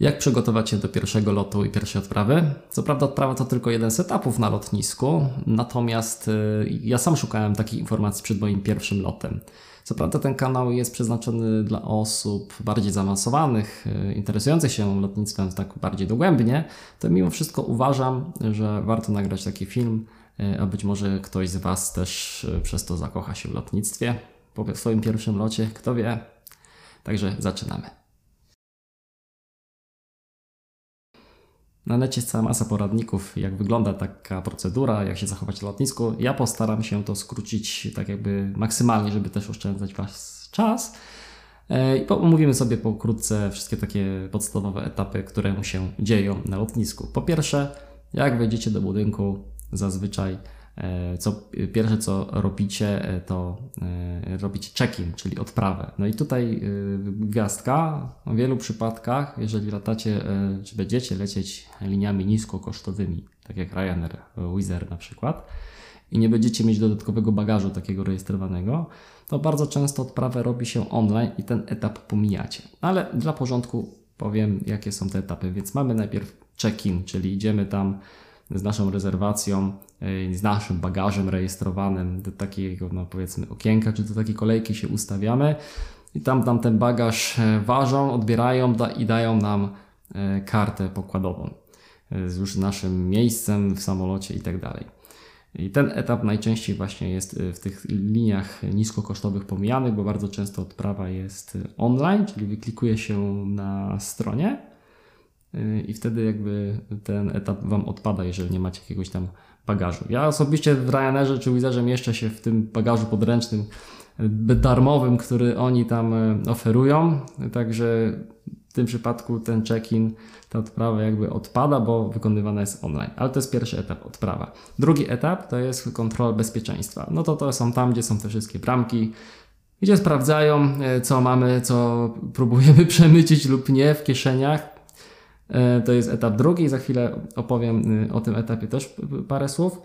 Jak przygotować się do pierwszego lotu i pierwszej odprawy? Co prawda, odprawa to tylko jeden z etapów na lotnisku, natomiast y, ja sam szukałem takich informacji przed moim pierwszym lotem. Co prawda, ten kanał jest przeznaczony dla osób bardziej zaawansowanych, y, interesujących się lotnictwem tak bardziej dogłębnie, to mimo wszystko uważam, że warto nagrać taki film, y, a być może ktoś z Was też przez to zakocha się w lotnictwie po swoim pierwszym locie, kto wie. Także zaczynamy. Na necie jest cała masa poradników, jak wygląda taka procedura, jak się zachować na lotnisku. Ja postaram się to skrócić tak jakby maksymalnie, żeby też oszczędzać Was czas. E, I omówimy sobie pokrótce wszystkie takie podstawowe etapy, które się dzieją na lotnisku. Po pierwsze, jak wejdziecie do budynku, zazwyczaj co, pierwsze co robicie, e, to e, robicie check-in, czyli odprawę. No i tutaj gwiazdka w wielu przypadkach, jeżeli latacie, czy będziecie lecieć liniami niskokosztowymi, tak jak Ryanair, Wizz na przykład, i nie będziecie mieć dodatkowego bagażu takiego rejestrowanego, to bardzo często odprawę robi się online i ten etap pomijacie. Ale dla porządku powiem, jakie są te etapy. Więc mamy najpierw check-in, czyli idziemy tam z naszą rezerwacją, e, z naszym bagażem rejestrowanym do takiego, no powiedzmy, okienka, czy do takiej kolejki się ustawiamy i tam, tam ten bagaż e, ważą, odbierają da, i dają nam e, kartę pokładową z już naszym miejscem w samolocie i tak dalej. I ten etap najczęściej właśnie jest w tych liniach niskokosztowych pomijany, bo bardzo często odprawa jest online, czyli wyklikuje się na stronie i wtedy jakby ten etap Wam odpada, jeżeli nie macie jakiegoś tam bagażu. Ja osobiście w Ryanerze czy Wizerze mieszczę się w tym bagażu podręcznym darmowym, który oni tam e, oferują, także w tym przypadku ten check-in, ta odprawa jakby odpada, bo wykonywana jest online. Ale to jest pierwszy etap, odprawa. Drugi etap to jest kontrola bezpieczeństwa. No to to są tam, gdzie są te wszystkie bramki, gdzie sprawdzają, e, co mamy, co próbujemy przemycić lub nie w kieszeniach to jest etap drugi, za chwilę opowiem y, o tym etapie też parę słów.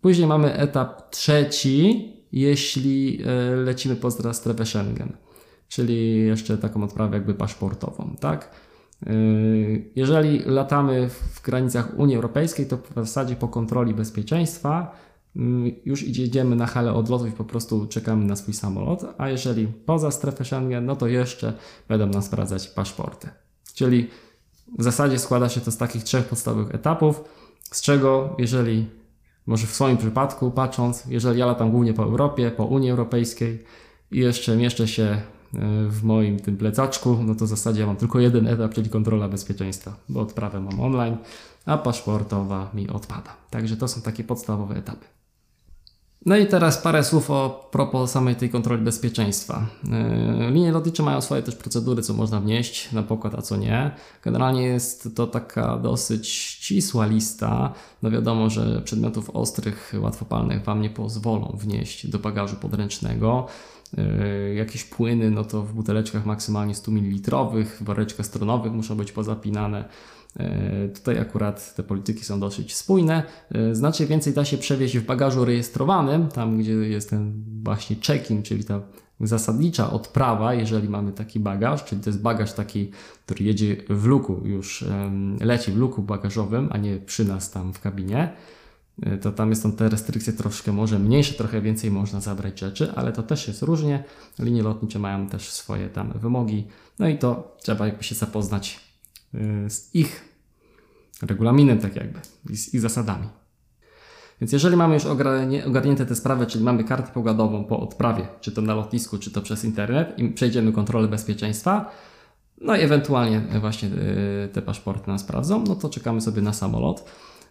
Później mamy etap trzeci, jeśli e, lecimy poza strefę Schengen, czyli jeszcze taką odprawę jakby paszportową, tak? E, jeżeli latamy w granicach Unii Europejskiej, to w zasadzie po kontroli bezpieczeństwa mm, już idziemy na halę odlotu i po prostu czekamy na swój samolot, a jeżeli poza strefę Schengen, no to jeszcze będą nas sprawdzać paszporty. Czyli w zasadzie składa się to z takich trzech podstawowych etapów, z czego jeżeli, może w swoim przypadku patrząc, jeżeli ja latam głównie po Europie, po Unii Europejskiej i jeszcze mieszczę się e, w moim tym plecaczku, no to w zasadzie mam tylko jeden etap, czyli kontrola bezpieczeństwa, bo odprawę mam online, a paszportowa mi odpada. Także to są takie podstawowe etapy. No i teraz parę słów o propos samej tej kontroli bezpieczeństwa. Yy, linie lotnicze mają swoje też procedury, co można wnieść na pokład, a co nie. Generalnie jest to taka dosyć ścisła lista. No wiadomo, że przedmiotów ostrych, łatwopalnych Wam nie pozwolą wnieść do bagażu podręcznego. Yy, jakieś płyny, no to w buteleczkach maksymalnie 100 ml, woreczkach stronowych muszą być pozapinane. E, tutaj akurat te polityki są dosyć spójne. E, znacznie więcej da się przewieźć w bagażu rejestrowanym, tam gdzie jest ten właśnie check-in, czyli ta zasadnicza odprawa, jeżeli mamy taki bagaż, czyli to jest bagaż taki, który jedzie w luku, już leci w luku bagażowym, a nie przy nas tam w kabinie, e, to tam są te restrykcje troszkę może mniejsze, trochę więcej można zabrać rzeczy, ale to też jest różnie. Linie lotnicze mają też swoje tam wymogi, no i to trzeba jakby się zapoznać z ich regulaminem, tak jakby, i z ich zasadami. Więc jeżeli mamy już ogarnięte te sprawy, czyli mamy kartę pogadową po odprawie, czy to na lotnisku, czy to przez internet i przejdziemy kontrolę bezpieczeństwa, no i ewentualnie właśnie y, te paszporty nam sprawdzą, no to czekamy sobie na samolot.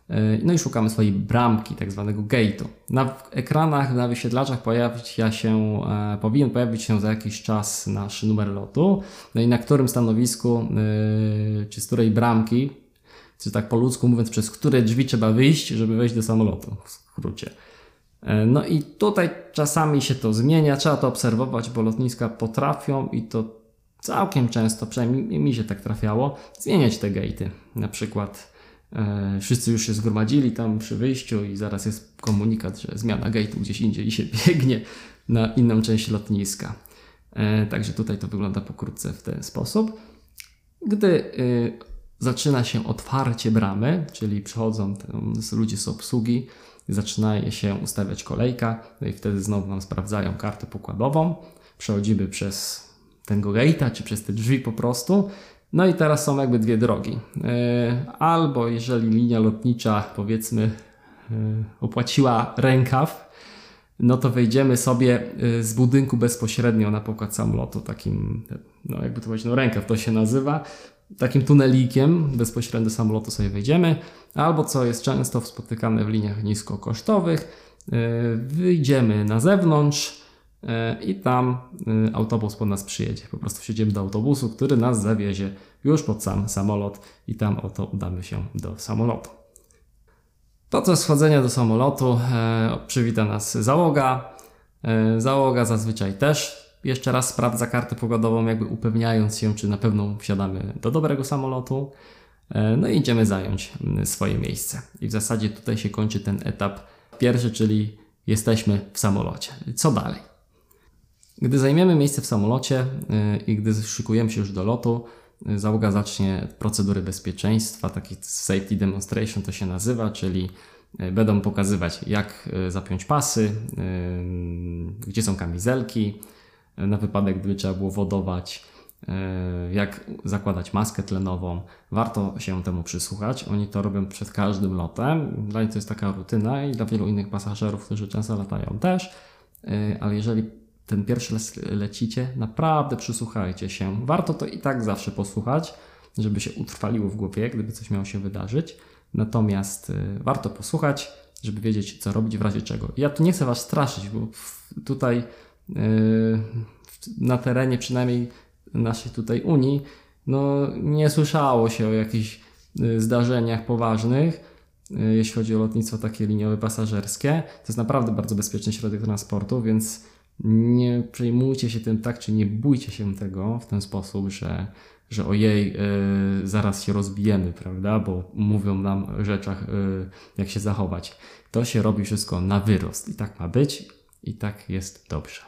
E, no i szukamy swojej bramki, tak zwanego gate'u. Na ekranach, na wyświetlaczach pojawić się, e, powinien pojawić się za jakiś czas nasz numer lotu, no i na którym stanowisku, e, czy z której bramki, czy tak po ludzku mówiąc, przez które drzwi trzeba wyjść, żeby wejść do samolotu, w skrócie. No i tutaj czasami się to zmienia, trzeba to obserwować, bo lotniska potrafią i to całkiem często, przynajmniej mi się tak trafiało, zmieniać te gate'y. Na przykład wszyscy już się zgromadzili tam przy wyjściu i zaraz jest komunikat, że zmiana gate'u gdzieś indziej i się biegnie na inną część lotniska. E, także tutaj to wygląda pokrótce w ten sposób. Gdy y, zaczyna się otwarcie bramy, czyli przychodzą ludzie z obsługi, zaczyna się ustawiać kolejka, no i wtedy znowu nam sprawdzają kartę pokładową. Przechodzimy przez tego gate'a, czy przez te drzwi po prostu. No i teraz są jakby dwie drogi. E, albo jeżeli linia lotnicza, powiedzmy, e, opłaciła rękaw, no to wejdziemy sobie e, z budynku bezpośrednio na pokład samolotu, takim, no jakby to powiedzieć, no rękaw to się nazywa, takim tunelikiem bezpośrednio do samolotu sobie wejdziemy, albo co jest często spotykane w liniach niskokosztowych, wyjdziemy na zewnątrz, i tam e, autobus po nas przyjedzie. Po prostu wsiedzimy do autobusu, który nas zawiezie już pod sam samolot i tam oto udamy się do samolotu. Podczas schodzenia do samolotu e, przywita nas załoga. E, załoga zazwyczaj też jeszcze raz sprawdza kartę pogodową, jakby upewniając się, czy na pewno wsiadamy do dobrego samolotu. E, no i idziemy zająć swoje miejsce. I w zasadzie tutaj się kończy ten etap pierwszy, czyli jesteśmy w samolocie. Co dalej? Gdy zajmiemy miejsce w samolocie y, i gdy szykujemy się już do lotu, y, załoga zacznie procedury bezpieczeństwa, taki safety demonstration to się nazywa, czyli y, będą pokazywać jak zapiąć pasy, gdzie są kamizelki, na wypadek gdyby trzeba było wodować, jak zakładać maskę tlenową. Warto się temu przysłuchać. Oni to robią przed każdym lotem. Dla nich to jest taka rutyna i dla wielu innych pasażerów, którzy często latają też. Ale jeżeli ten pierwszy lecicie, naprawdę przysłuchajcie się. Warto to i tak zawsze posłuchać, żeby się utrwaliło w głowie, gdyby coś miało się wydarzyć. Natomiast y, warto posłuchać, żeby wiedzieć, co robić w razie czego. Ja tu nie chcę Was straszyć, bo tutaj y, na terenie przynajmniej naszej tutaj Unii, no nie słyszało się o jakichś y, zdarzeniach poważnych, jeśli chodzi o lotnictwo takie liniowe pasażerskie. To jest naprawdę bardzo bezpieczny środek transportu, więc nie przejmujcie się tym tak, czy nie bójcie się tego w ten sposób, że, że ojej, yy, zaraz się rozbijemy, prawda? Bo mówią nam rzeczach, yy, jak się zachować. To się robi wszystko na wyrost i tak ma być i tak jest dobrze.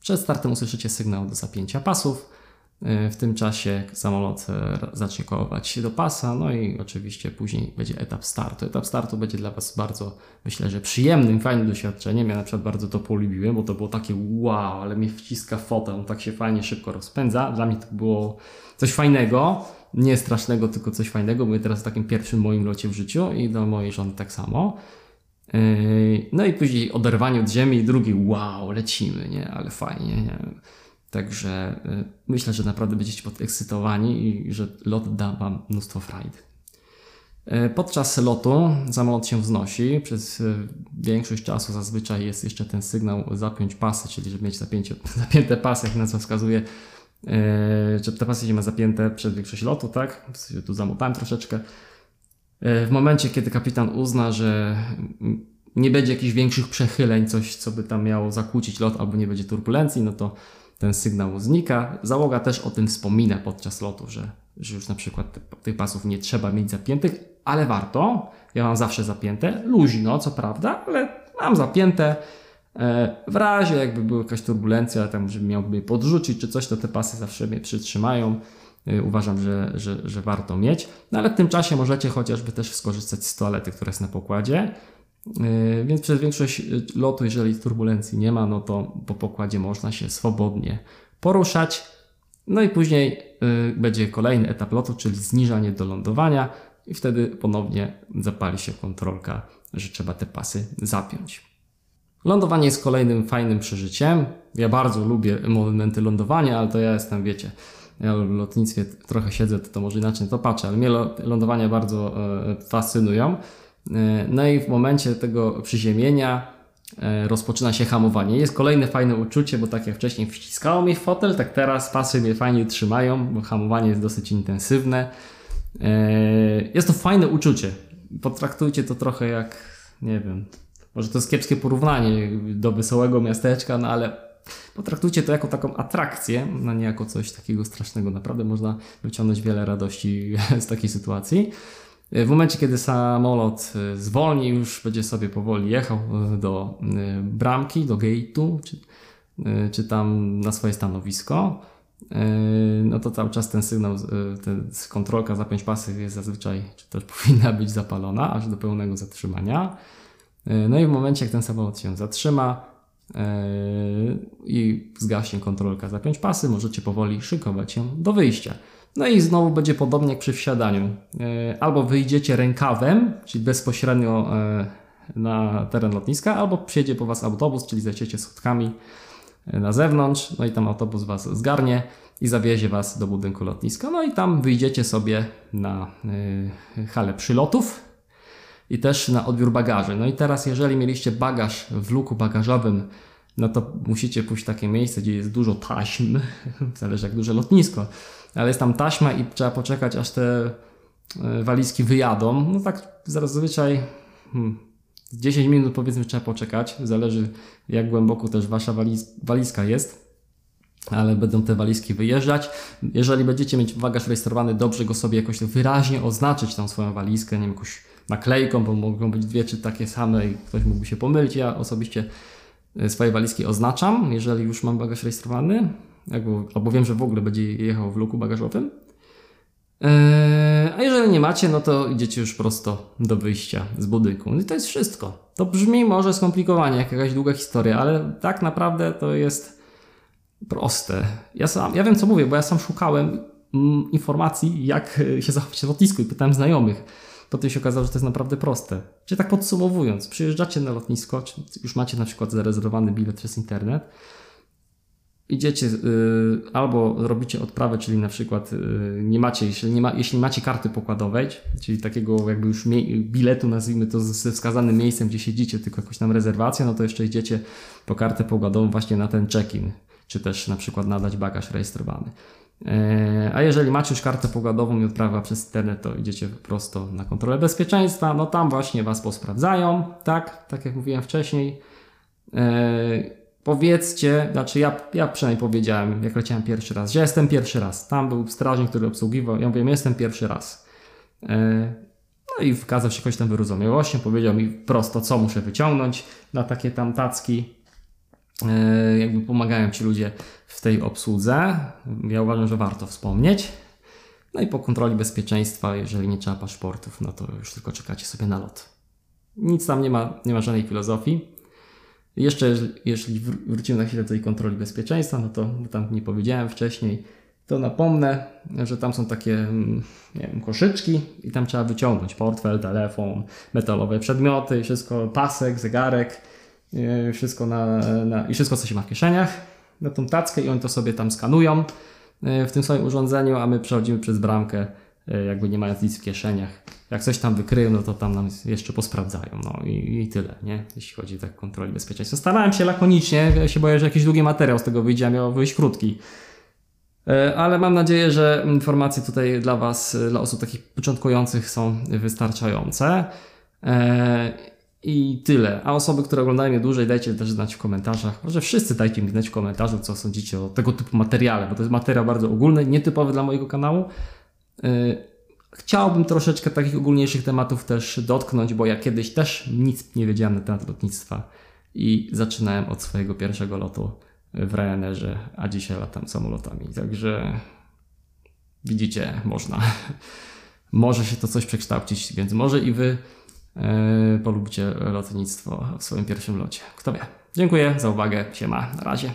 Przed startem usłyszycie sygnał do zapięcia pasów. W tym czasie samolot e, zacznie kołować się do pasa, no i oczywiście później będzie etap startu. Etap startu będzie dla Was bardzo, myślę, że przyjemnym, fajnym doświadczeniem. Ja na przykład bardzo to polubiłem, bo to było takie wow, ale mnie wciska fotel, tak się fajnie, szybko rozpędza. Dla mnie to było coś fajnego, nie strasznego, tylko coś fajnego. Byłem teraz w takim pierwszym moim locie w życiu i do mojej żony tak samo. Yy, no i później oderwanie od ziemi i drugi wow, lecimy, nie, ale fajnie, nie. Także y, myślę, że naprawdę będziecie podekscytowani i że lot da Wam mnóstwo frajdy. Y, podczas lotu samolot się wznosi. Przez y, większość czasu zazwyczaj jest jeszcze ten sygnał zapiąć pasy, czyli żeby mieć zapięcie, zapięte pasy, jak na co wskazuje, że te pasy się ma zapięte przed większość lotu, tak? Tu zamotałem troszeczkę. W momencie, kiedy kapitan uzna, że nie będzie jakichś większych przechyleń, coś, co by tam miało zakłócić lot, albo nie będzie turbulencji, no to ten sygnał znika. Załoga też o tym wspomina podczas lotu, że, że już na przykład tych pasów nie trzeba mieć zapiętych, ale warto. Ja mam zawsze zapięte, luźno, co prawda, ale mam zapięte. E, w razie jakby była jakaś turbulencja, tam, żeby miałby je podrzucić czy coś, to te pasy zawsze mnie przytrzymają. E, uważam, że, że, że warto mieć. No ale w tym czasie możecie chociażby też skorzystać z toalety, która jest na pokładzie. Yy, więc przez większość yy, lotu, jeżeli turbulencji nie ma, no to po pokładzie można się swobodnie poruszać. No i później yy, będzie kolejny etap lotu, czyli zniżanie do lądowania i wtedy ponownie zapali się kontrolka, że trzeba te pasy zapiąć. Lądowanie jest kolejnym fajnym przeżyciem. Ja bardzo lubię momenty lądowania, ale to ja jestem, wiecie, ja w lotnictwie trochę siedzę, to, to może inaczej to patrzę, ale mnie lądowania bardzo fascynują. E, no i w momencie tego przyziemienia e, rozpoczyna się hamowanie. Jest kolejne fajne uczucie, bo tak jak wcześniej wciskało w fotel, tak teraz pasy mnie fajnie trzymają, bo hamowanie jest dosyć intensywne. E, jest to fajne uczucie. Potraktujcie to trochę jak, nie wiem, może to jest kiepskie porównanie do wesołego miasteczka, no ale potraktujcie to jako taką atrakcję, no nie jako coś takiego strasznego. Naprawdę można wyciągnąć wiele radości z takiej sytuacji. W momencie, kiedy samolot e, zwolni, już będzie sobie powoli jechał e, do e, bramki, do gate'u, czy, czy tam na swoje stanowisko, no to cały czas ten sygnał, ten kontrolka zapiąć pasy jest zazwyczaj, czy też powinna być zapalona, aż do pełnego zatrzymania. No i w momencie, jak ten samolot się zatrzyma i zgaśnie kontrolka zapiąć pasy, możecie powoli szykować się do wyjścia. No i znowu będzie podobnie jak przy wsiadaniu. Albo wyjdziecie rękawem, czyli bezpośrednio na teren lotniska, albo przyjedzie po Was autobus, czyli zejdziecie schodkami na zewnątrz, no i tam autobus Was zgarnie i zawiezie Was do budynku lotniska. No i tam wyjdziecie sobie na halę przylotów i też na odbiór bagaży. No i teraz, jeżeli mieliście bagaż w luku bagażowym, no to musicie pójść w takie miejsce, gdzie jest dużo taśm, zależy jak duże lotnisko, ale jest tam taśma i trzeba poczekać, aż te y, walizki wyjadą. No tak zazwyczaj hmm, 10 minut powiedzmy trzeba poczekać, zależy jak głęboko też wasza waliz, walizka jest, ale będą te walizki wyjeżdżać. Jeżeli będziecie mieć bagaż rejestrowany, dobrze go sobie jakoś wyraźnie oznaczyć tą swoją walizkę, nie wiem, jakąś naklejką, bo mogą być dwie czy takie same i ktoś mógłby się pomylić. Ja osobiście e, swoje walizki oznaczam, jeżeli już mam bagaż rejestrowany, albo, albo wiem, że w ogóle będzie jechał w luku bagażowym. Eee, a jeżeli nie macie, no to idziecie już prosto do wyjścia z budynku. No I to jest wszystko. To brzmi może skomplikowanie, jak jakaś długa historia, ale tak naprawdę to jest proste. Ja, sam, ja wiem, co mówię, bo ja sam szukałem mm, informacji, jak się zachować w lotnisku i pytałem znajomych. Potem się okazało, że to jest naprawdę proste. Czyli tak podsumowując, przyjeżdżacie na lotnisko, już macie na przykład zarezerwowany bilet przez internet, idziecie y, albo robicie odprawę, czyli na przykład y, nie macie, jeśli, nie ma, jeśli macie karty pokładowej, czyli takiego jakby już biletu, nazwijmy to ze wskazanym miejscem, gdzie siedzicie, tylko jakąś tam rezerwację, no to jeszcze idziecie po kartę pokładową właśnie na ten check-in, czy też na przykład nadać bagaż rejestrowany. E, a jeżeli macie już kartę pokładową i odprawa przez internet, to idziecie prosto na kontrolę bezpieczeństwa, no tam właśnie Was posprawdzają, tak, tak jak mówiłem wcześniej e, powiedzcie, znaczy ja, ja przynajmniej powiedziałem, jak leciałem pierwszy raz, że jestem pierwszy raz. Tam był strażnik, który obsługiwał, ja mówię, jestem pierwszy raz. E, no i wykazał się jakąś tam wyrozumiałością, powiedział mi prosto, co muszę wyciągnąć na takie tam tacki. E, jakby pomagają ci ludzie w tej obsłudze. Ja uważam, że warto wspomnieć. No i po kontroli bezpieczeństwa, jeżeli nie trzeba paszportów, no to już tylko czekacie sobie na lot. Nic tam nie ma, nie ma żadnej filozofii. Jeszcze, jeśli wrócimy na chwilę do tej kontroli bezpieczeństwa, no to tam nie powiedziałem wcześniej, to napomnę, że tam są takie mm, wiem, koszyczki i tam trzeba wyciągnąć portfel, telefon, metalowe przedmioty, wszystko, pasek, zegarek, wszystko na, na, i wszystko, co się ma w kieszeniach, na tą tackę i oni to sobie tam skanują e, w tym swoim urządzeniu, a my przechodzimy przez bramkę, e, jakby nie mając nic w kieszeniach jak coś tam wykryją, no to tam nam jeszcze posprawdzają. No i, i tyle, nie? Jeśli chodzi o tak kontroli bezpieczeństwa. Starałem się lakonicznie, ja się boję, że jakiś długi materiał z tego wyjdzie, a miał wyjść krótki. E, ale mam nadzieję, że informacje tutaj dla Was, dla osób takich początkujących są wystarczające. I tyle. A osoby, które oglądają mnie dłużej, dajcie też znać w komentarzach. Może wszyscy dajcie mi znać w komentarzu, co sądzicie o tego typu materiale, bo to jest materiał bardzo ogólny, nietypowy dla mojego kanału. E, Chciałbym troszeczkę takich ogólniejszych tematów też dotknąć, bo ja kiedyś też nic nie wiedziałem na temat lotnictwa i zaczynałem od swojego pierwszego lotu w Ryanerze, a dzisiaj latam samolotami. Także widzicie, można. może się to coś przekształcić, więc może i wy polubicie lotnictwo w swoim pierwszym locie. Kto wie. Dziękuję za uwagę. Siema. Na razie.